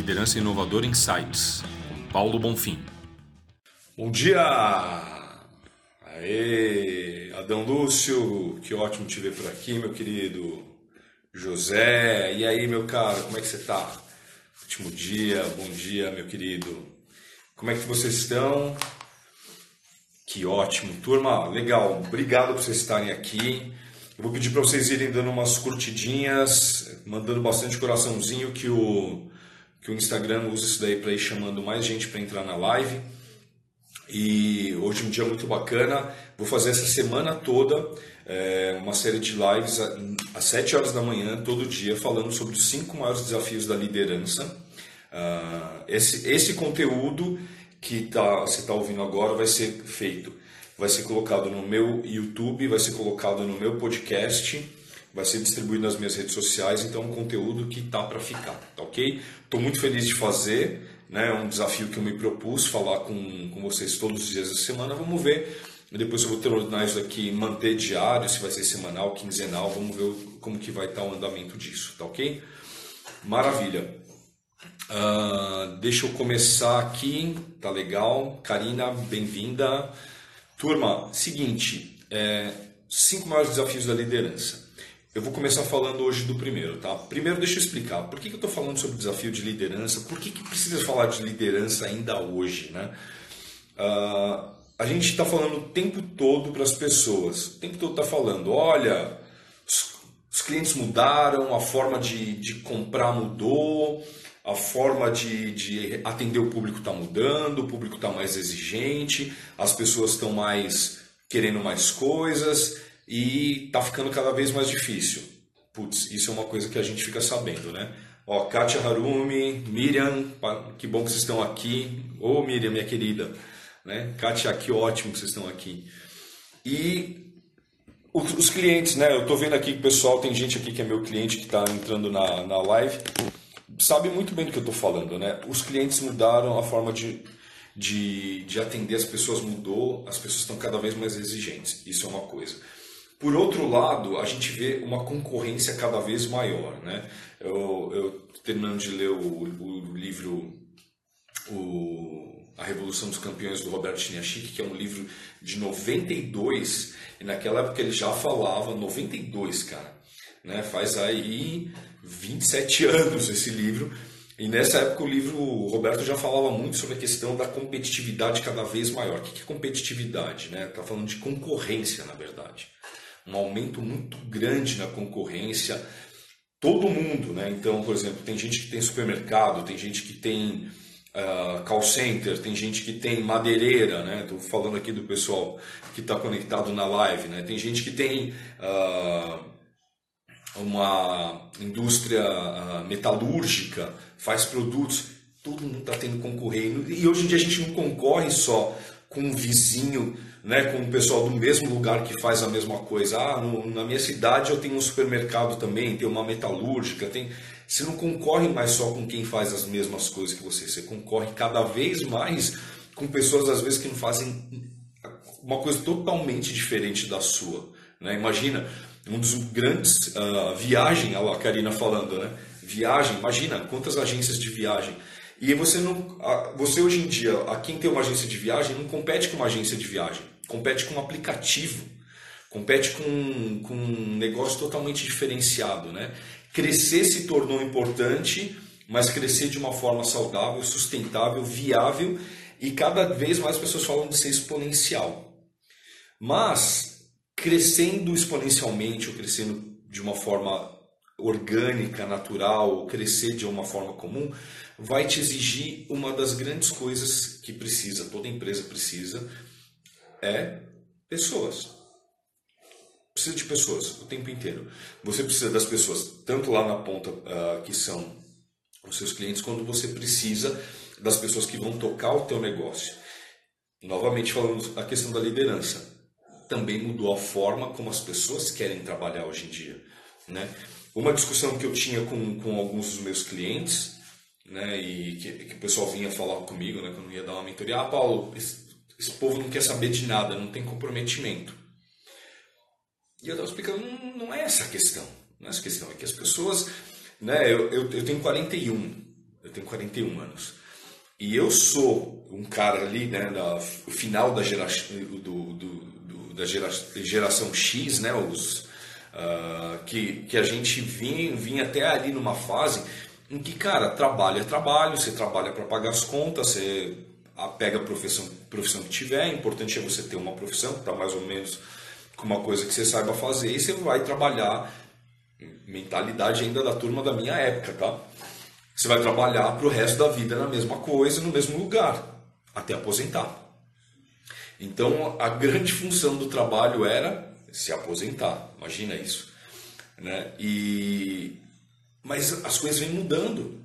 Liderança Inovadora Insights, com Paulo Bonfim. Bom dia! Aê, Adão Lúcio, que ótimo te ver por aqui, meu querido. José, e aí, meu caro, como é que você tá? Último dia, bom dia, meu querido. Como é que vocês estão? Que ótimo, turma, legal. Obrigado por vocês estarem aqui. Eu vou pedir para vocês irem dando umas curtidinhas, mandando bastante coraçãozinho que o que o Instagram usa isso daí para ir chamando mais gente para entrar na live. E hoje é um dia muito bacana. Vou fazer essa semana toda é, uma série de lives às 7 horas da manhã, todo dia, falando sobre os cinco maiores desafios da liderança. Uh, esse, esse conteúdo que tá, você está ouvindo agora vai ser feito, vai ser colocado no meu YouTube, vai ser colocado no meu podcast, vai ser distribuído nas minhas redes sociais, então é um conteúdo que tá para ficar, tá ok? Estou muito feliz de fazer, né? É um desafio que eu me propus falar com, com vocês todos os dias da semana. Vamos ver. Depois eu vou tornar isso aqui, manter diário, se vai ser semanal, quinzenal. Vamos ver como que vai estar o andamento disso, tá ok? Maravilha. Uh, deixa eu começar aqui, tá legal. Karina, bem-vinda. Turma, seguinte, é, cinco maiores desafios da liderança. Eu vou começar falando hoje do primeiro, tá? Primeiro, deixa eu explicar por que, eu estou falando sobre desafio de liderança, por que, que precisa falar de liderança ainda hoje, né? Uh, a gente está falando o tempo todo para as pessoas, o tempo todo está falando, olha, os, os, clientes mudaram, a forma de, de comprar mudou, a forma de, de atender o público está mudando, o público está mais exigente, as pessoas estão mais querendo mais coisas e tá ficando cada vez mais difícil. Putz, isso é uma coisa que a gente fica sabendo, né? Ó, Kátia Harumi, Miriam, que bom que vocês estão aqui. Ô Miriam, minha querida. Né? Kátia, que ótimo que vocês estão aqui. E os, clientes, né? Eu tô vendo aqui que o pessoal, tem gente aqui que é meu cliente que está entrando na, na live, sabe muito bem do que eu tô falando, né? Os clientes mudaram a forma de, de, de atender as pessoas, mudou, as pessoas estão cada vez mais exigentes. Isso é uma coisa. Por outro lado, a gente vê uma concorrência cada vez maior. Né? Eu, eu terminando de ler o, o livro o, A Revolução dos Campeões do Roberto Chiniachik, que é um livro de 92, e naquela época ele já falava, 92, cara, né? faz aí 27 anos esse livro, e nessa época o livro, o Roberto já falava muito sobre a questão da competitividade cada vez maior. O que é competitividade? Está né? Tá falando de concorrência, na verdade um aumento muito grande na concorrência. Todo mundo, né? Então, por exemplo, tem gente que tem supermercado, tem gente que tem uh, call center, tem gente que tem madeireira, né? Estou falando aqui do pessoal que está conectado na live, né? Tem gente que tem uh, uma indústria uh, metalúrgica, faz produtos. Todo mundo está tendo concorrendo. E hoje em dia a gente não concorre só com um vizinho né, com o pessoal do mesmo lugar que faz a mesma coisa. Ah, no, na minha cidade eu tenho um supermercado também, tem uma metalúrgica, tem. Você não concorre mais só com quem faz as mesmas coisas que você, você concorre cada vez mais com pessoas às vezes que não fazem uma coisa totalmente diferente da sua. Né? Imagina um dos grandes uh, viagem, a Karina falando, né? Viagem, imagina quantas agências de viagem e você não, você hoje em dia, a quem tem uma agência de viagem, não compete com uma agência de viagem, compete com um aplicativo, compete com, com um negócio totalmente diferenciado, né? Crescer se tornou importante, mas crescer de uma forma saudável, sustentável, viável e cada vez mais pessoas falam de ser exponencial. Mas crescendo exponencialmente ou crescendo de uma forma orgânica, natural, ou crescer de uma forma comum, vai te exigir uma das grandes coisas que precisa, toda empresa precisa, é pessoas. Precisa de pessoas o tempo inteiro. Você precisa das pessoas, tanto lá na ponta uh, que são os seus clientes, quando você precisa das pessoas que vão tocar o teu negócio. Novamente falando a questão da liderança. Também mudou a forma como as pessoas querem trabalhar hoje em dia. Né? Uma discussão que eu tinha com, com alguns dos meus clientes né? E que, que, o pessoal vinha falar comigo, né? Quando ia dar uma mentoria, ah, Paulo, esse povo não quer saber de nada, não tem comprometimento. E eu estava explicando, não, não, é essa a questão, não é essa a questão, é que as pessoas, né? Eu, eu, eu tenho 41, eu tenho 41 anos. E eu sou um cara ali, né, da, o final da, gera, do, do, do, da gera, geração X, né, os, uh, que, que a gente vinha, vinha até ali numa fase em que, cara, trabalho é trabalho, você trabalha para pagar as contas, você pega a profissão, profissão que tiver, o importante é você ter uma profissão que está mais ou menos com uma coisa que você saiba fazer e você vai trabalhar, mentalidade ainda da turma da minha época, tá? Você vai trabalhar para o resto da vida na mesma coisa, no mesmo lugar, até aposentar. Então, a grande função do trabalho era se aposentar. Imagina isso. Né? E... Mas as coisas vêm mudando.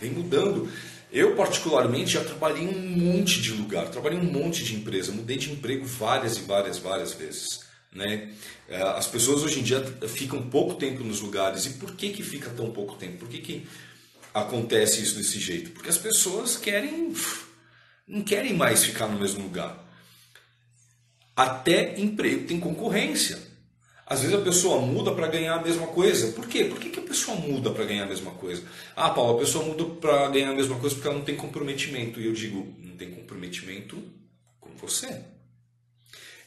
Vêm mudando. Eu, particularmente, já trabalhei em um monte de lugar, trabalhei em um monte de empresa, mudei de emprego várias e várias, várias vezes. Né? É, as pessoas hoje em dia ficam pouco tempo nos lugares. E por que, que fica tão pouco tempo? Por que, que acontece isso desse jeito? Porque as pessoas querem. não querem mais ficar no mesmo lugar. Até emprego tem concorrência. Às vezes a pessoa muda para ganhar a mesma coisa. Por quê? Por que, que a pessoa muda para ganhar a mesma coisa? Ah, Paulo, a pessoa muda para ganhar a mesma coisa porque ela não tem comprometimento. E eu digo, não tem comprometimento com você.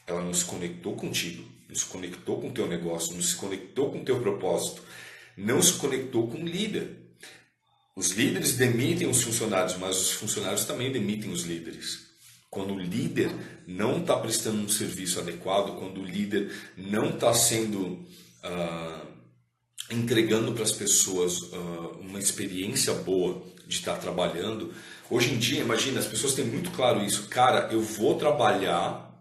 Ela não se conectou contigo, não se conectou com o teu negócio, não se conectou com o teu propósito, não se conectou com o líder. Os líderes demitem os funcionários, mas os funcionários também demitem os líderes. Quando o líder não está prestando um serviço adequado, quando o líder não está sendo uh, entregando para as pessoas uh, uma experiência boa de estar tá trabalhando. Hoje em dia, imagina, as pessoas têm muito claro isso. Cara, eu vou trabalhar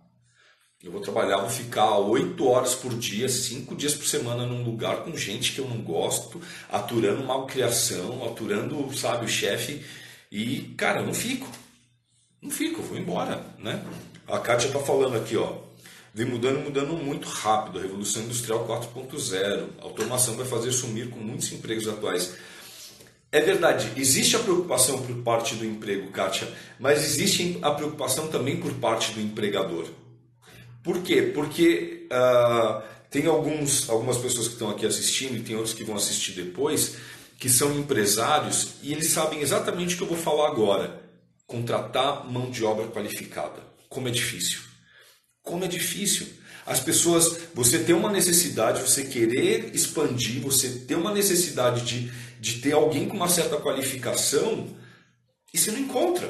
eu vou trabalhar, vou ficar oito horas por dia, cinco dias por semana num lugar com gente que eu não gosto, aturando malcriação, aturando, sabe, o chefe. E, cara, eu não fico. Não fico, vou embora, né? A Kátia tá falando aqui, ó. Vem mudando, mudando muito rápido. A Revolução Industrial 4.0. A automação vai fazer sumir com muitos empregos atuais. É verdade, existe a preocupação por parte do emprego, Kátia, mas existe a preocupação também por parte do empregador. Por quê? Porque uh, tem alguns, algumas pessoas que estão aqui assistindo e tem outros que vão assistir depois, que são empresários e eles sabem exatamente o que eu vou falar agora. Contratar mão de obra qualificada. Como é difícil. Como é difícil. As pessoas, você tem uma necessidade, você querer expandir, você ter uma necessidade de, de ter alguém com uma certa qualificação e você não encontra.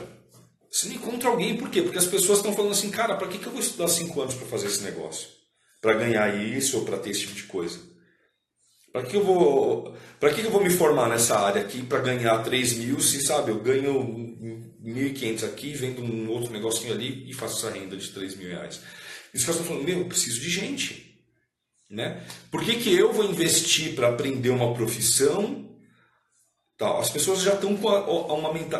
Você não encontra alguém, por quê? Porque as pessoas estão falando assim, cara, para que, que eu vou estudar cinco anos para fazer esse negócio? Para ganhar isso ou para ter esse tipo de coisa? Para que eu vou, para que eu vou me formar nessa área aqui para ganhar 3 mil, se sabe, eu ganho 1.500 aqui, vendo um outro negocinho ali e faço essa renda de 3 mil reais. E os caras estão falando, meu, eu preciso de gente. Né? Por que, que eu vou investir para aprender uma profissão Tá? As pessoas já estão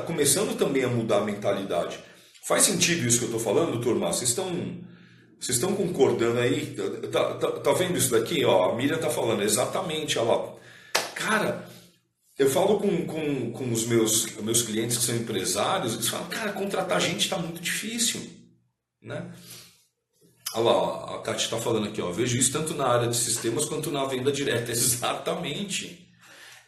começando também a mudar a mentalidade. Faz sentido isso que eu estou falando, turma? Vocês estão, vocês estão concordando aí? Tá, tá, tá vendo isso daqui? Ó, a Miriam está falando exatamente. Lá. Cara, eu falo com, com, com os meus, meus clientes que são empresários, eles falam, cara, contratar gente está muito difícil. Né? Olha lá, a Tati está falando aqui, ó, vejo isso tanto na área de sistemas quanto na venda direta. Exatamente.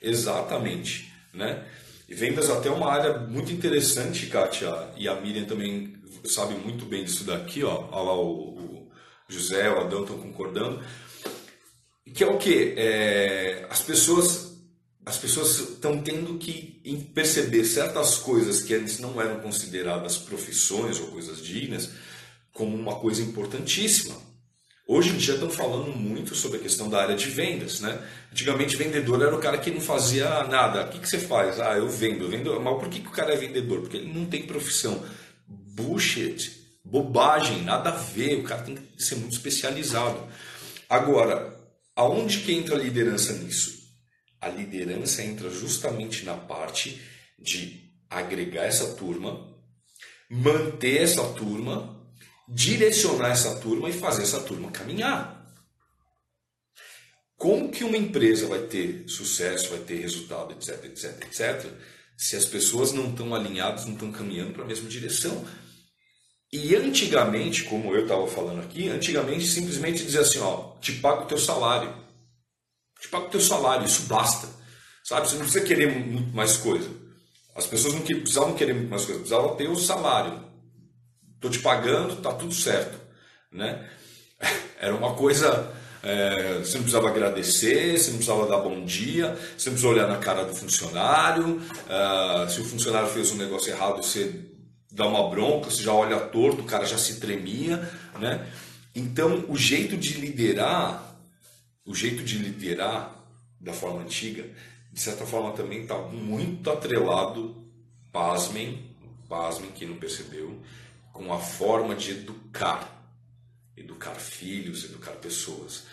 Exatamente. Né? E vendas até uma área muito interessante, Kátia, e a Miriam também sabe muito bem disso daqui, ó. Olha lá o, o José, o Adão estão concordando. Que é o que? É, as pessoas as pessoas estão tendo que perceber certas coisas que antes não eram consideradas profissões ou coisas dignas como uma coisa importantíssima. Hoje em dia estão falando muito sobre a questão da área de vendas, né? Antigamente vendedor era o cara que não fazia nada. O que, que você faz? Ah, eu vendo, eu vendo. Mas por que, que o cara é vendedor? Porque ele não tem profissão. Bullshit, bobagem, nada a ver. O cara tem que ser muito especializado. Agora, aonde que entra a liderança nisso? A liderança entra justamente na parte de agregar essa turma, manter essa turma direcionar essa turma e fazer essa turma caminhar. Como que uma empresa vai ter sucesso, vai ter resultado, etc, etc, etc, se as pessoas não estão alinhadas, não estão caminhando para a mesma direção? E antigamente, como eu estava falando aqui, antigamente simplesmente dizia assim, ó, te pago o teu salário. Te pago o teu salário, isso basta. Sabe? Você não precisa querer muito mais coisa. As pessoas não precisavam querer muito mais coisas, precisavam ter o salário. Estou te pagando, tá tudo certo. Né? Era uma coisa. É, você não precisava agradecer, você não precisava dar bom dia, você não precisava olhar na cara do funcionário. Uh, se o funcionário fez um negócio errado, você dá uma bronca, você já olha torto, o cara já se tremia. Né? Então, o jeito de liderar, o jeito de liderar da forma antiga, de certa forma também está muito atrelado, pasmem, pasmem, quem não percebeu, com a forma de educar. Educar filhos, educar pessoas,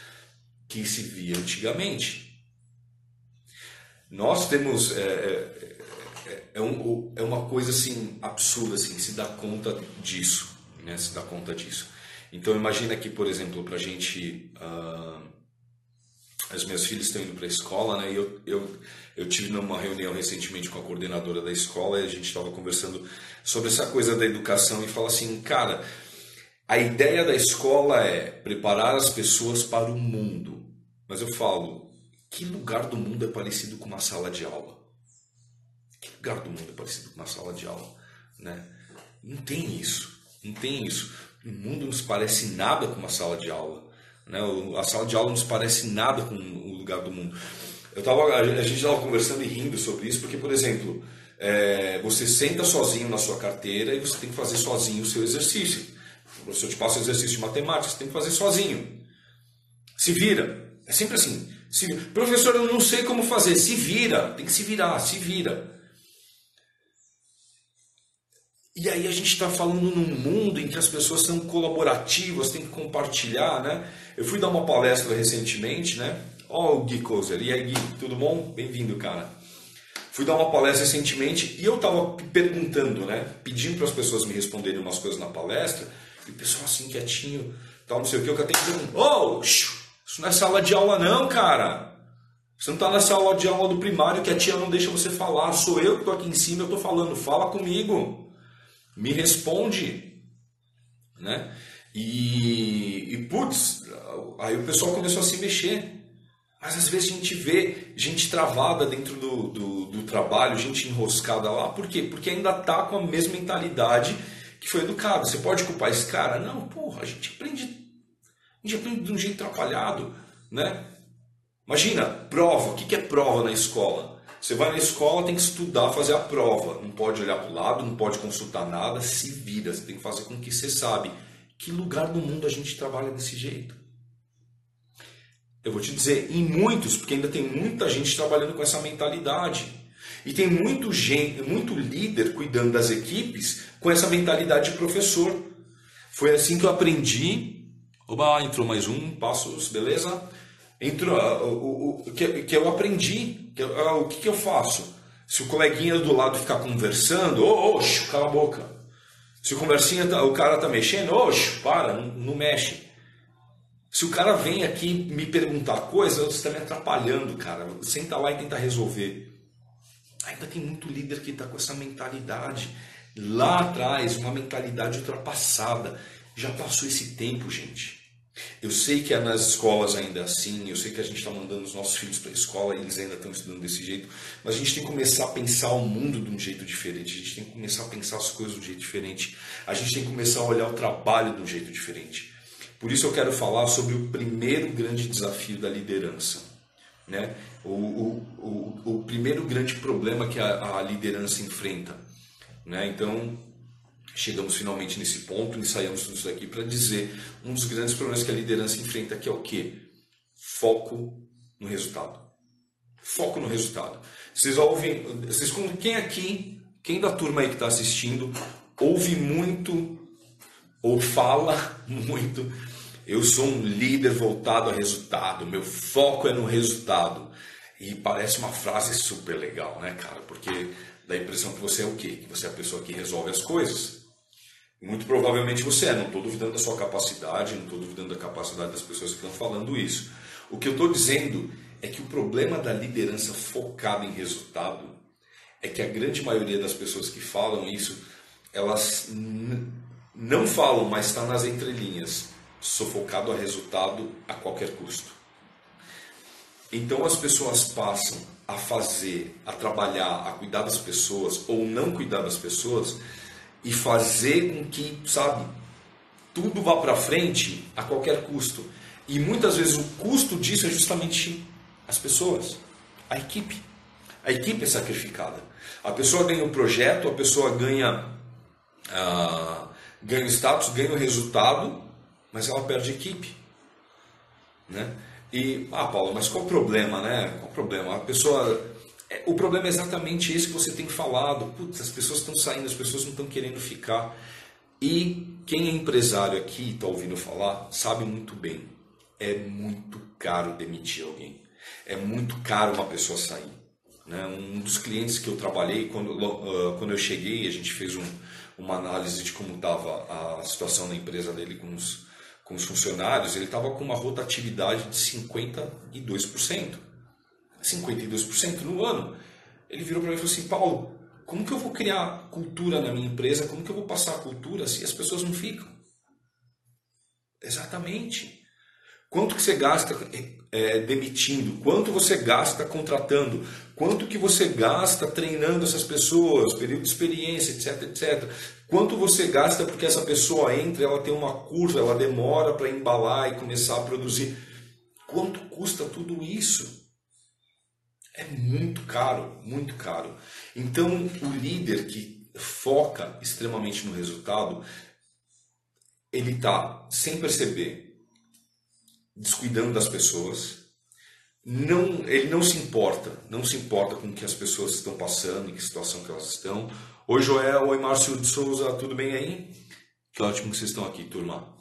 que se via antigamente. Nós temos. É, é, é, é um, é uma coisa assim absurda, assim, se dá conta disso. Né, se dá conta disso. Então imagina que, por exemplo, para a gente. Uh, as minhas filhas estão indo para a escola, né? E eu, eu, eu tive numa reunião recentemente com a coordenadora da escola e a gente estava conversando sobre essa coisa da educação e fala assim, cara, a ideia da escola é preparar as pessoas para o mundo. Mas eu falo, que lugar do mundo é parecido com uma sala de aula? Que lugar do mundo é parecido com uma sala de aula, né? Não tem isso, não tem isso. O mundo não se parece nada com uma sala de aula. Né? A sala de aula não se parece nada com o lugar do mundo. Eu tava, a gente estava conversando e rindo sobre isso, porque, por exemplo, é, você senta sozinho na sua carteira e você tem que fazer sozinho o seu exercício. O professor te passa o exercício de matemática, você tem que fazer sozinho. Se vira. É sempre assim. Se, professor, eu não sei como fazer. Se vira. Tem que se virar, se vira. E aí a gente está falando num mundo em que as pessoas são colaborativas, têm que compartilhar, né? Eu fui dar uma palestra recentemente, né? Ó, oh, o Gui Kozer. E aí, Gui, tudo bom? Bem-vindo, cara. Fui dar uma palestra recentemente e eu estava perguntando, né? Pedindo para as pessoas me responderem umas coisas na palestra. E o pessoal assim, quietinho, tal, não sei o que. Eu até pergunto, oh, isso não é sala de aula não, cara. Você não está na sala de aula do primário que a tia não deixa você falar. Sou eu que estou aqui em cima, eu estou falando. Fala comigo me responde, né? E, e putz, aí o pessoal começou a se mexer. Mas às vezes a gente vê gente travada dentro do, do, do trabalho, gente enroscada lá. Por quê? Porque ainda tá com a mesma mentalidade que foi educado. Você pode culpar esse cara? Não, porra, a gente aprende, a gente aprende de um jeito atrapalhado, né? Imagina, prova. O que é prova na escola? Você vai na escola, tem que estudar, fazer a prova. Não pode olhar para o lado, não pode consultar nada, se vira. Você tem que fazer com que você sabe. Que lugar do mundo a gente trabalha desse jeito? Eu vou te dizer, em muitos, porque ainda tem muita gente trabalhando com essa mentalidade. E tem muito, gente, muito líder cuidando das equipes com essa mentalidade de professor. Foi assim que eu aprendi. Oba, entrou mais um, passos, beleza? Entrou, ah, o, o, que, que eu aprendi, uh, o que, que eu faço? Se o coleguinha do lado ficar conversando, ô, oh, cala a boca. Se o conversinha, tá, o cara tá mexendo, oxe, para, não, não, mexe. Se o cara vem aqui me perguntar coisa, você está me atrapalhando, cara. Senta lá e tenta resolver. Ainda tem muito líder que está com essa mentalidade. Lá atrás, uma mentalidade ultrapassada. Já passou esse tempo, gente. Eu sei que é nas escolas ainda assim, eu sei que a gente está mandando os nossos filhos para a escola e eles ainda estão estudando desse jeito, mas a gente tem que começar a pensar o mundo de um jeito diferente, a gente tem que começar a pensar as coisas de um jeito diferente, a gente tem que começar a olhar o trabalho de um jeito diferente. Por isso eu quero falar sobre o primeiro grande desafio da liderança. Né? O, o, o, o primeiro grande problema que a, a liderança enfrenta. Né? Então, chegamos finalmente nesse ponto, ensaiamos tudo isso daqui para dizer um dos grandes problemas que a liderança enfrenta que é o quê? Foco no resultado. Foco no resultado. Vocês ouvem, vocês, quem aqui, quem da turma aí que está assistindo, ouve muito ou fala muito, eu sou um líder voltado a resultado, meu foco é no resultado. E parece uma frase super legal, né, cara? Porque dá a impressão que você é o quê? Que você é a pessoa que resolve as coisas. Muito provavelmente você é, não estou duvidando da sua capacidade, não estou duvidando da capacidade das pessoas que estão falando isso. O que eu estou dizendo é que o problema da liderança focada em resultado é que a grande maioria das pessoas que falam isso, elas não falam, mas está nas entrelinhas. Sou focado a resultado a qualquer custo. Então as pessoas passam a fazer, a trabalhar, a cuidar das pessoas ou não cuidar das pessoas e fazer com que, sabe, tudo vá para frente a qualquer custo. E muitas vezes o custo disso é justamente as pessoas, a equipe. A equipe é sacrificada. A pessoa ganha o projeto, a pessoa ganha, uh, ganha o status, ganha o resultado, mas ela perde a equipe. Né? E, ah, Paulo, mas qual o problema, né? Qual o problema? A pessoa. É, o problema é exatamente esse que você tem falado. Putz, as pessoas estão saindo, as pessoas não estão querendo ficar. E quem é empresário aqui está ouvindo falar sabe muito bem. É muito caro demitir alguém. É muito caro uma pessoa sair. Né? Um dos clientes que eu trabalhei, quando, uh, quando eu cheguei, a gente fez um, uma análise de como estava a situação da empresa dele com os, com os funcionários, ele estava com uma rotatividade de 52%. 52% no ano. Ele virou para mim e falou assim: Paulo, como que eu vou criar cultura na minha empresa? Como que eu vou passar cultura se as pessoas não ficam? Exatamente. Quanto que você gasta é, demitindo? Quanto você gasta contratando? Quanto que você gasta treinando essas pessoas? Período de experiência, etc, etc. Quanto você gasta porque essa pessoa entra, ela tem uma curva, ela demora para embalar e começar a produzir? Quanto custa tudo isso? É muito caro, muito caro. Então, o líder que foca extremamente no resultado, ele está, sem perceber, descuidando das pessoas, não, ele não se importa, não se importa com o que as pessoas estão passando, em que situação que elas estão. Oi Joel, oi Márcio de Souza, tudo bem aí? Que ótimo que vocês estão aqui, turma.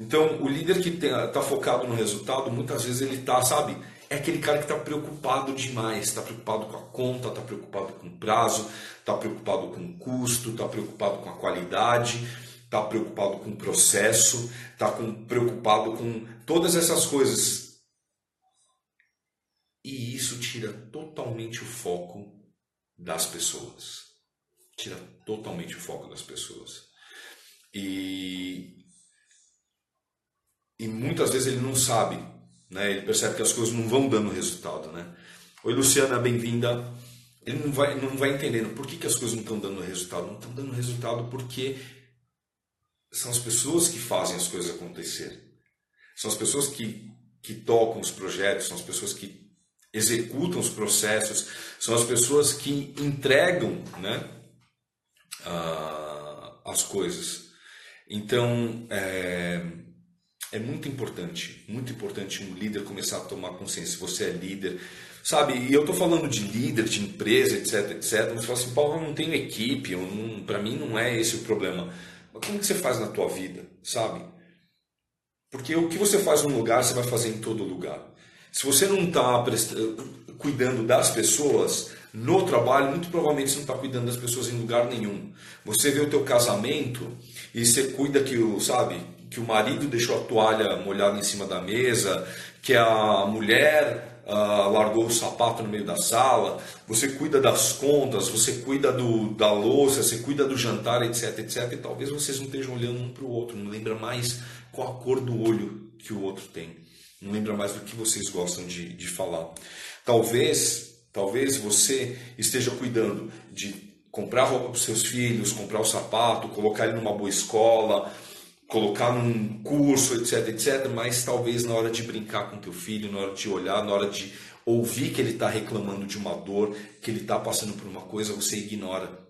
Então, o líder que está focado no resultado, muitas vezes ele está, sabe, é aquele cara que está preocupado demais, está preocupado com a conta, está preocupado com o prazo, está preocupado com o custo, está preocupado com a qualidade, está preocupado com o processo, está preocupado com todas essas coisas. E isso tira totalmente o foco das pessoas. Tira totalmente o foco das pessoas. E, e muitas vezes ele não sabe né? Ele percebe que as coisas não vão dando resultado, né? Oi, Luciana, bem-vinda. Ele não vai, não vai entendendo por que, que as coisas não estão dando resultado. Não estão dando resultado porque são as pessoas que fazem as coisas acontecer. São as pessoas que, que tocam os projetos, são as pessoas que executam os processos, são as pessoas que entregam né, uh, as coisas. Então, é, é muito importante, muito importante um líder começar a tomar consciência. Você é líder, sabe? E eu estou falando de líder, de empresa, etc, etc. Você fala assim, Paulo, eu não tenho equipe, para mim não é esse o problema. Mas como que você faz na tua vida, sabe? Porque o que você faz num lugar, você vai fazer em todo lugar. Se você não está cuidando das pessoas no trabalho, muito provavelmente você não está cuidando das pessoas em lugar nenhum. Você vê o teu casamento e você cuida que o, sabe, que o marido deixou a toalha molhada em cima da mesa, que a mulher uh, largou o sapato no meio da sala, você cuida das contas, você cuida do, da louça, você cuida do jantar, etc, etc. E talvez vocês não estejam olhando um para o outro, não lembra mais qual a cor do olho que o outro tem, não lembra mais do que vocês gostam de, de falar. Talvez, talvez você esteja cuidando de comprar roupa para os seus filhos, comprar o sapato, colocar ele numa boa escola, colocar num curso, etc, etc, mas talvez na hora de brincar com teu filho, na hora de olhar, na hora de ouvir que ele está reclamando de uma dor, que ele está passando por uma coisa, você ignora.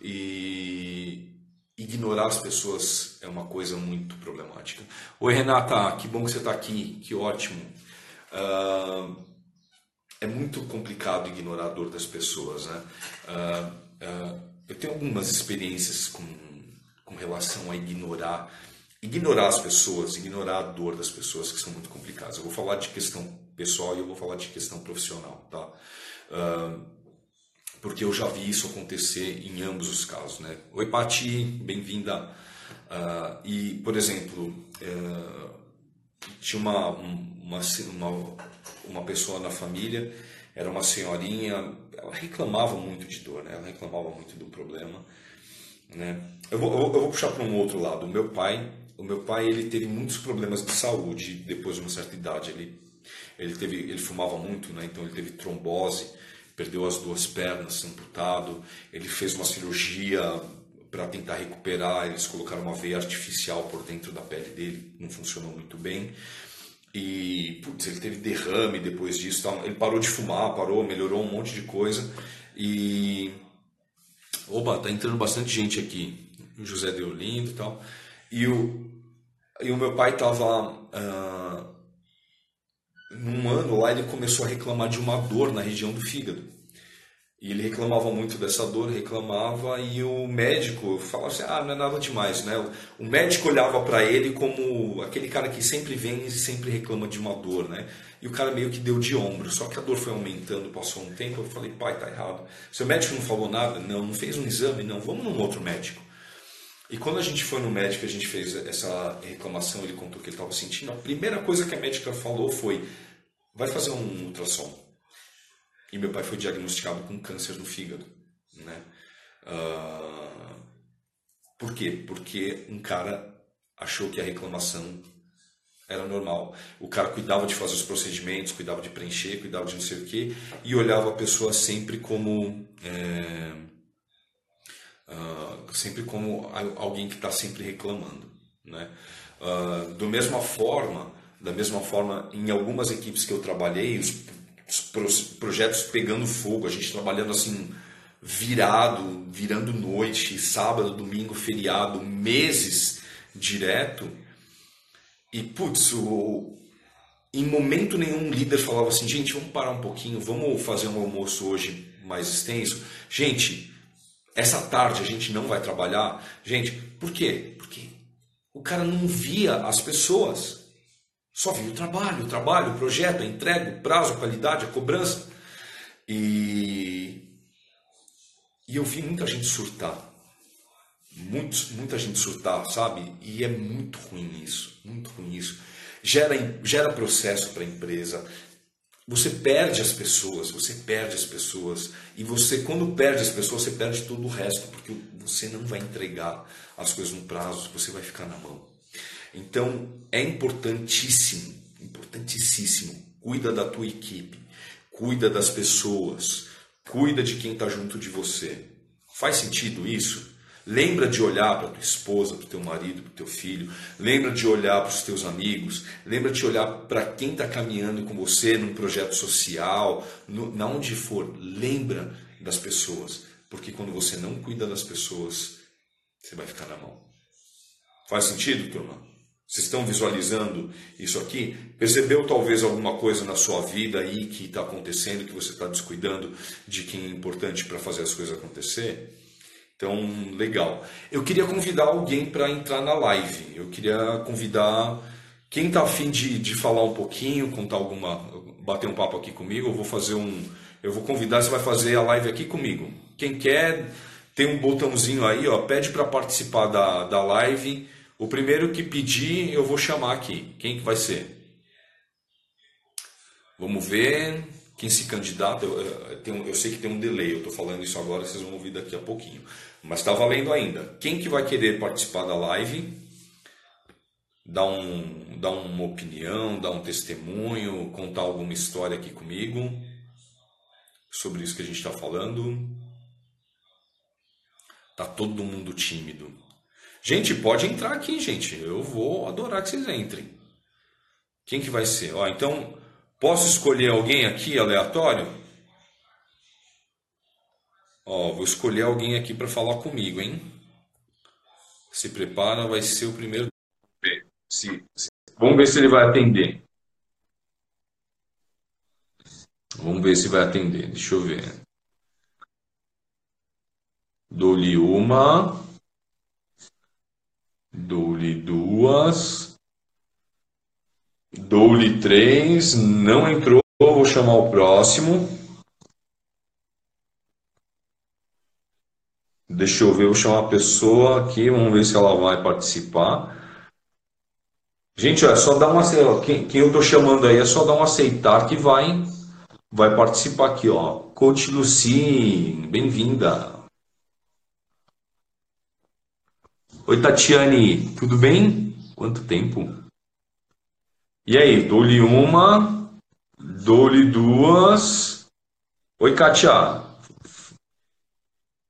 E ignorar as pessoas é uma coisa muito problemática. Oi Renata, que bom que você está aqui, que ótimo. Uh, é muito complicado ignorar a dor das pessoas, né? Uh, uh, eu tenho algumas experiências com, com relação a ignorar ignorar as pessoas, ignorar a dor das pessoas que são muito complicadas. Eu vou falar de questão pessoal e eu vou falar de questão profissional, tá? Uh, porque eu já vi isso acontecer em ambos os casos, né? Oi, Pati, bem-vinda. Uh, e, por exemplo, uh, tinha uma, uma, uma, uma pessoa na família era uma senhorinha, ela reclamava muito de dor, né? ela reclamava muito do problema. Né? Eu, vou, eu vou puxar para um outro lado. O meu pai, o meu pai ele teve muitos problemas de saúde depois de uma certa idade. Ele Ele teve, ele fumava muito, né? Então ele teve trombose, perdeu as duas pernas, amputado. Ele fez uma cirurgia para tentar recuperar. Eles colocaram uma veia artificial por dentro da pele dele, não funcionou muito bem. E putz, ele teve derrame depois disso. Tal. Ele parou de fumar, parou, melhorou um monte de coisa. E. Opa, tá entrando bastante gente aqui. O José Deolindo e tal. E o, e o meu pai tava. Uh, num ano lá, ele começou a reclamar de uma dor na região do fígado. E ele reclamava muito dessa dor, reclamava, e o médico falava assim: ah, não é nada demais, né? O médico olhava para ele como aquele cara que sempre vem e sempre reclama de uma dor, né? E o cara meio que deu de ombro, só que a dor foi aumentando, passou um tempo. Eu falei: pai, tá errado. Seu médico não falou nada? Não, não fez um exame? Não, vamos num outro médico. E quando a gente foi no médico, a gente fez essa reclamação, ele contou que ele estava sentindo. A primeira coisa que a médica falou foi: vai fazer um ultrassom. E meu pai foi diagnosticado com câncer no fígado, né? Uh, por quê? Porque um cara achou que a reclamação era normal. O cara cuidava de fazer os procedimentos, cuidava de preencher, cuidava de não sei o quê, e olhava a pessoa sempre como é, uh, sempre como alguém que está sempre reclamando, né? Uh, do mesma forma, da mesma forma, em algumas equipes que eu trabalhei, os projetos pegando fogo, a gente trabalhando assim virado, virando noite, sábado, domingo, feriado, meses direto. E putz, o, em momento nenhum um líder falava assim, gente, vamos parar um pouquinho, vamos fazer um almoço hoje mais extenso. Gente, essa tarde a gente não vai trabalhar. Gente, por quê? Porque o cara não via as pessoas. Só vi o trabalho, o trabalho, o projeto, a entrega, o prazo, a qualidade, a cobrança. E, e eu vi muita gente surtar. Muito, muita gente surtar, sabe? E é muito ruim isso, muito ruim isso. Gera, gera processo para a empresa. Você perde as pessoas, você perde as pessoas. E você, quando perde as pessoas, você perde todo o resto, porque você não vai entregar as coisas no prazo, você vai ficar na mão. Então é importantíssimo, importantíssimo. Cuida da tua equipe, cuida das pessoas, cuida de quem está junto de você. Faz sentido isso? Lembra de olhar para tua esposa, para o teu marido, para o teu filho. Lembra de olhar para os teus amigos. Lembra de olhar para quem está caminhando com você num projeto social, no, na onde for. Lembra das pessoas, porque quando você não cuida das pessoas, você vai ficar na mão. Faz sentido, turma? Vocês estão visualizando isso aqui? Percebeu talvez alguma coisa na sua vida aí que está acontecendo, que você está descuidando de quem é importante para fazer as coisas acontecer? Então, legal. Eu queria convidar alguém para entrar na live. Eu queria convidar quem está afim de, de falar um pouquinho, contar alguma, bater um papo aqui comigo. Eu vou fazer um, eu vou convidar. Você vai fazer a live aqui comigo. Quem quer tem um botãozinho aí, ó, pede para participar da, da live. O primeiro que pedir, eu vou chamar aqui. Quem que vai ser? Vamos ver quem se candidata. Eu, eu, eu sei que tem um delay, eu estou falando isso agora, vocês vão ouvir daqui a pouquinho. Mas está valendo ainda. Quem que vai querer participar da live? Dar, um, dar uma opinião, dar um testemunho, contar alguma história aqui comigo sobre isso que a gente está falando. Tá todo mundo tímido. Gente, pode entrar aqui, gente. Eu vou adorar que vocês entrem. Quem que vai ser? Ó, então, posso escolher alguém aqui aleatório? Ó, vou escolher alguém aqui para falar comigo, hein? Se prepara, vai ser o primeiro. Se, se... Vamos ver se ele vai atender. Vamos ver se vai atender. Deixa eu ver. Dou-lhe uma. Dou-lhe duas. Dou-lhe três. Não entrou. Vou chamar o próximo. Deixa eu ver, vou chamar a pessoa aqui, vamos ver se ela vai participar. Gente, é só dar uma quem, quem eu estou chamando aí é só dar um aceitar que vai vai participar aqui, ó. Coach Luci, bem-vinda. Oi, Tatiane, tudo bem? Quanto tempo? E aí, dou-lhe uma. Dou-lhe duas. Oi, Katia.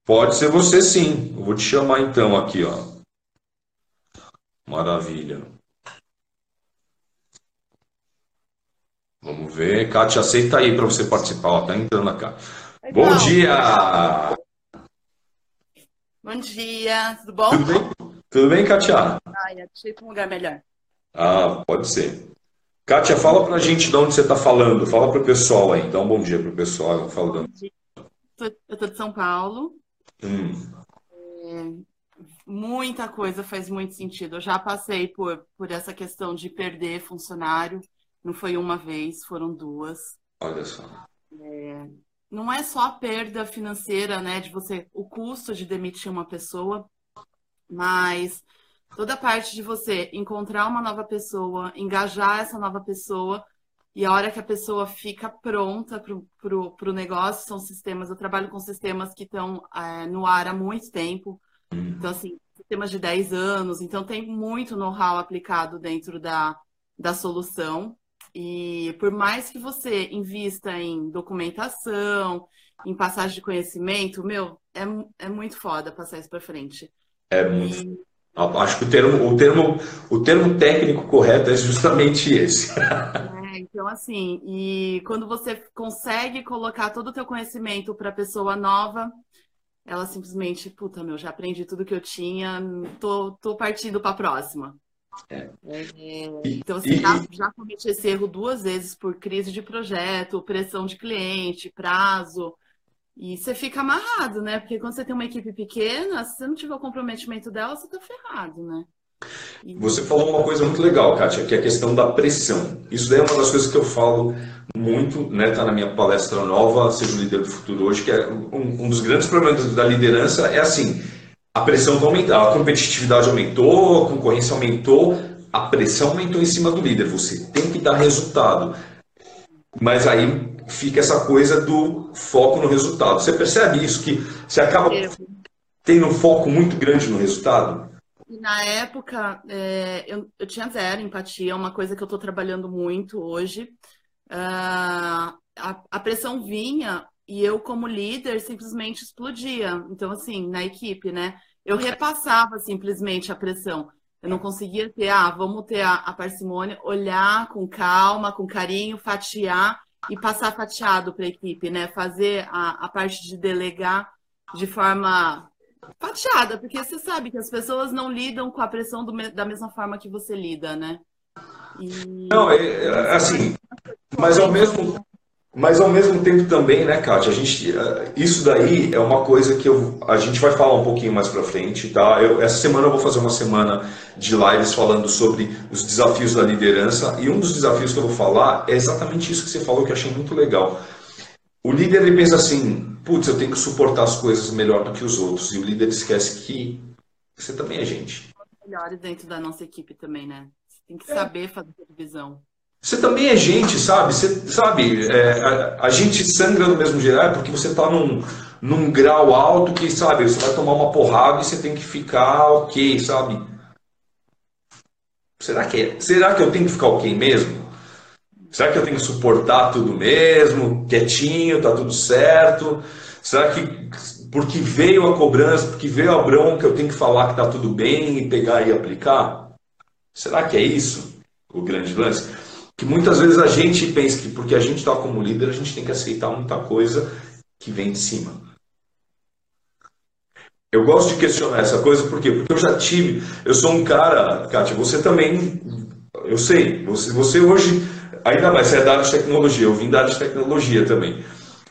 Pode ser você sim. Eu vou te chamar então aqui, ó. Maravilha. Vamos ver. Kátia, aceita aí para você participar. Ó, tá entrando cá. Bom dia! Bom dia, tudo bom? Tudo bem? Tudo bem, Kátia? Ai, achei um lugar melhor. Ah, pode ser. Kátia, fala pra gente de onde você está falando. Fala pro pessoal aí. Dá um bom dia pro pessoal. Falando. Eu tô de São Paulo. Hum. É, muita coisa faz muito sentido. Eu já passei por, por essa questão de perder funcionário. Não foi uma vez, foram duas. Olha só. É, não é só a perda financeira, né, de você, o custo de demitir uma pessoa, mas toda a parte de você encontrar uma nova pessoa, engajar essa nova pessoa, e a hora que a pessoa fica pronta para o negócio, são sistemas, eu trabalho com sistemas que estão é, no ar há muito tempo, então, assim, sistemas de 10 anos, então tem muito know-how aplicado dentro da, da solução, e por mais que você invista em documentação, em passagem de conhecimento, meu, é, é muito foda passar isso para frente. É muito. E... Acho que o termo, o, termo, o termo técnico correto é justamente esse. É, então, assim, e quando você consegue colocar todo o teu conhecimento para a pessoa nova, ela simplesmente, puta, meu, já aprendi tudo que eu tinha, tô, tô partindo para a próxima. É. É, então, você assim, já, já cometi esse erro duas vezes por crise de projeto, pressão de cliente, prazo. E você fica amarrado, né? Porque quando você tem uma equipe pequena, se você não tiver o comprometimento dela, você tá ferrado, né? E... Você falou uma coisa muito legal, Kátia, que é a questão da pressão. Isso daí é uma das coisas que eu falo muito, né? Tá na minha palestra nova, Seja o Líder do Futuro hoje, que é um, um dos grandes problemas da liderança é assim, a pressão vai aumentar, a competitividade aumentou, a concorrência aumentou, a pressão aumentou em cima do líder. Você tem que dar resultado. Mas aí fica essa coisa do foco no resultado. Você percebe isso? Que você acaba tendo um foco muito grande no resultado? Na época, é, eu, eu, tinha zero empatia, é uma coisa que eu estou trabalhando muito hoje. Uh, a, a, pressão vinha e eu, como líder, simplesmente explodia. Então, assim, na equipe, né? Eu repassava simplesmente a pressão. Eu não conseguia ter, ah, vamos ter a, a parcimônia, olhar com calma, com carinho, fatiar e passar fatiado para a equipe, né? Fazer a, a parte de delegar de forma fatiada, porque você sabe que as pessoas não lidam com a pressão do, da mesma forma que você lida, né? E... Não, é, é assim, mas ao mesmo mas ao mesmo tempo também, né, Kátia, a gente, eh, isso daí é uma coisa que eu, a gente vai falar um pouquinho mais para frente, tá? Eu, essa semana eu vou fazer uma semana de lives falando sobre os desafios da liderança e um dos desafios que eu vou falar é exatamente isso que você falou que eu achei muito legal. O líder ele pensa assim, putz, eu tenho que suportar as coisas melhor do que os outros e o líder esquece que você também é gente. Melhores dentro da nossa equipe também, né? Você tem que saber fazer divisão. Você também é gente, sabe? Você, sabe, é, a, a, gente sangra no mesmo geral é porque você está num, num grau alto que, sabe, você vai tomar uma porrada e você tem que ficar ok, sabe? Será que, é, será que eu tenho que ficar ok mesmo? Será que eu tenho que suportar tudo mesmo, quietinho, tá tudo certo? Será que porque veio a cobrança, porque veio a bronca, eu tenho que falar que tá tudo bem e pegar e aplicar? Será que é isso o grande lance? Que muitas vezes a gente pensa que porque a gente está como líder, a gente tem que aceitar muita coisa que vem de cima. Eu gosto de questionar essa coisa, por quê? Porque eu já tive, eu sou um cara, Kátia, você também, eu sei, você, você hoje, ainda mais, você é da área de tecnologia, eu vim da área de tecnologia também.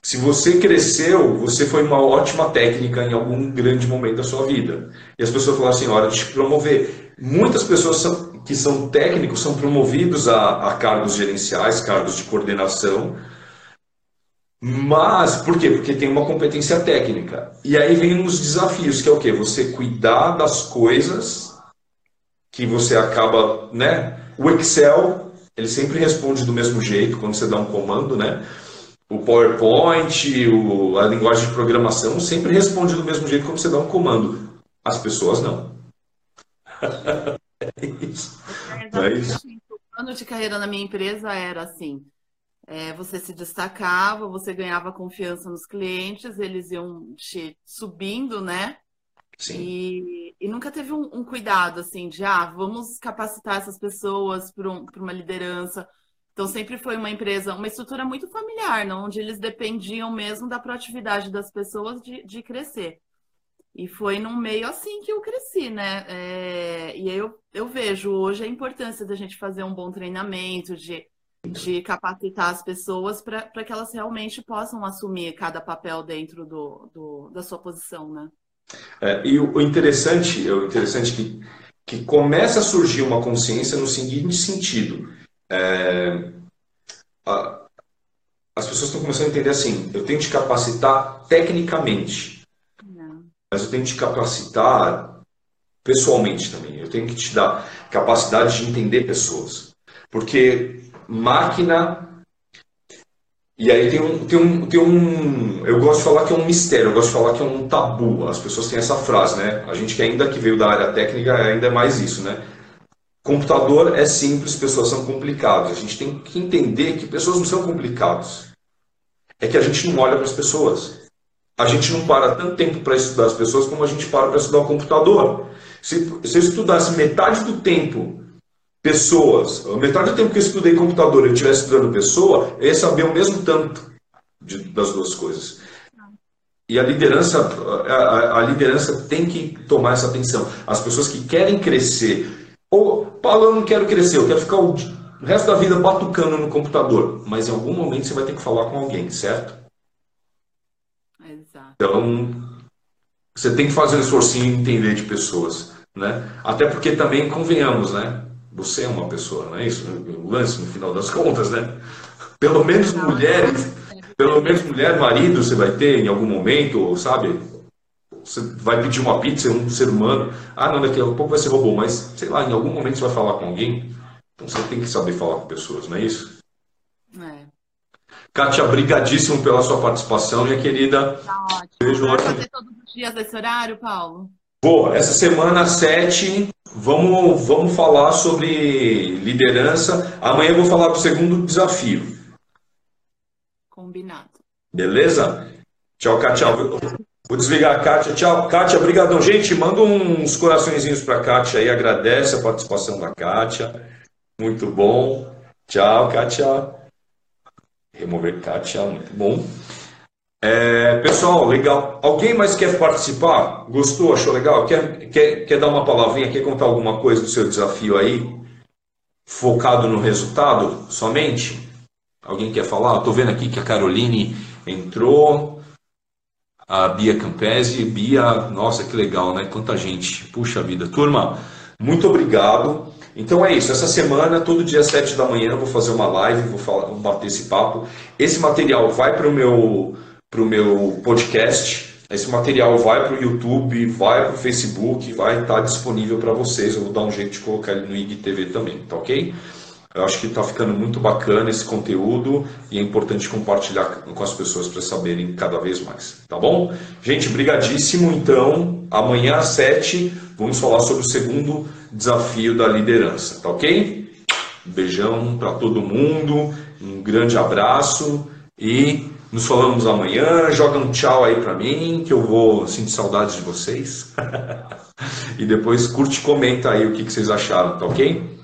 Se você cresceu, você foi uma ótima técnica em algum grande momento da sua vida. E as pessoas falaram assim, hora de te promover. Muitas pessoas são, que são técnicos são promovidos a, a cargos gerenciais, cargos de coordenação. Mas, por quê? Porque tem uma competência técnica. E aí vem os desafios, que é o quê? Você cuidar das coisas que você acaba, né? O Excel, ele sempre responde do mesmo jeito quando você dá um comando, né? O PowerPoint, o, a linguagem de programação sempre responde do mesmo jeito quando você dá um comando. As pessoas não. É, é isso. É isso. O plano de carreira na minha empresa era assim: é, você se destacava, você ganhava confiança nos clientes, eles iam te subindo, né? Sim. E, e nunca teve um, um, cuidado assim de ah, vamos capacitar essas pessoas para um, uma liderança. Então sempre foi uma empresa, uma estrutura muito familiar, não? onde eles dependiam mesmo da proatividade das pessoas de, de crescer. E foi num meio assim que eu cresci, né? É, e aí eu, eu vejo hoje a importância da gente fazer um bom treinamento, de de capacitar as pessoas para que elas realmente possam assumir cada papel dentro do, do da sua posição, né? É, e o interessante, o interessante é que, que começa a surgir uma consciência no seguinte sentido. É, a, as pessoas estão começando a entender assim, eu tenho que te capacitar tecnicamente. Mas eu tenho que te capacitar pessoalmente também. Eu tenho que te dar capacidade de entender pessoas. Porque máquina. E aí tem um, tem um, tem um. Eu gosto de falar que é um mistério, eu gosto de falar que é um tabu. As pessoas têm essa frase, né? A gente que ainda que veio da área técnica ainda é mais isso, né? Computador é simples, pessoas são complicadas. A gente tem que entender que pessoas não são complicadas. É que a gente não olha para as pessoas. A gente não para tanto tempo para estudar as pessoas como a gente para para estudar o computador. Se, se eu estudasse metade do tempo pessoas. Metade do tempo que eu estudei computador eu estivesse estudando pessoa, eu ia saber o mesmo tanto de, das duas coisas. E a liderança, a, a, liderança tem que tomar essa atenção. As pessoas que querem crescer, ou Paulo, eu não quero crescer, eu quero ficar o resto da vida batucando no computador. Mas em algum momento você vai ter que falar com alguém, certo? Então, você tem que fazer um esforcinho em entender de pessoas. Né? Até porque também, convenhamos, né? Você é uma pessoa, não é isso? O lance, no final das contas, né? Pelo menos mulheres, pelo menos mulher, marido, você vai ter em algum momento, sabe? Você vai pedir uma pizza, um ser humano. Ah, não, daqui a pouco vai ser robô, mas sei lá, em algum momento você vai falar com alguém. Então você tem que saber falar com pessoas, não é isso? Kátia, brigadíssimo pela sua participação, minha querida. Tá ótimo. Beijo, Vai fazer todos os dias esse horário, Paulo? Boa, essa semana 7, vamos, vamos falar sobre liderança. Amanhã eu vou falar do segundo desafio. Combinado. Beleza? Tchau, Kátia. Vou desligar a Kátia. Tchau, Kátia. Obrigadão. Gente, manda uns coraçõezinhos para a Kátia aí. Agradece a participação da Kátia. Muito bom. Tchau, Kátia. Remover Kátia. Muito bom. É, pessoal, legal. Alguém mais quer participar? Gostou? Achou legal? Quer, quer, quer dar uma palavrinha? Quer contar alguma coisa do seu desafio aí? Focado no resultado somente? Alguém quer falar? Estou vendo aqui que a Caroline entrou. A Bia Campesi. Bia, nossa, que legal, né? Quanta gente. Puxa vida. Turma, muito obrigado. Então é isso. Essa semana, todo dia às 7 da manhã, vou fazer uma live, vou, falar, vou bater esse papo. Esse material vai para o meu para o meu podcast. Esse material vai para o YouTube, vai para o Facebook, vai estar tá disponível para vocês. Eu vou dar um jeito de colocar ele no IGTV também, tá ok? Eu acho que está ficando muito bacana esse conteúdo e é importante compartilhar com as pessoas para saberem cada vez mais, tá bom? Gente, brigadíssimo. Então, amanhã às 7 vamos falar sobre o segundo desafio da liderança, tá ok? beijão para todo mundo, um grande abraço e nos falamos amanhã. Joga um tchau aí para mim, que eu vou sentir saudades de vocês. e depois curte e comenta aí o que, que vocês acharam, tá ok?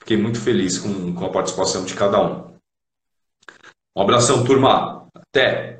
Fiquei muito feliz com, com a participação de cada um. Um abração, turma. Até!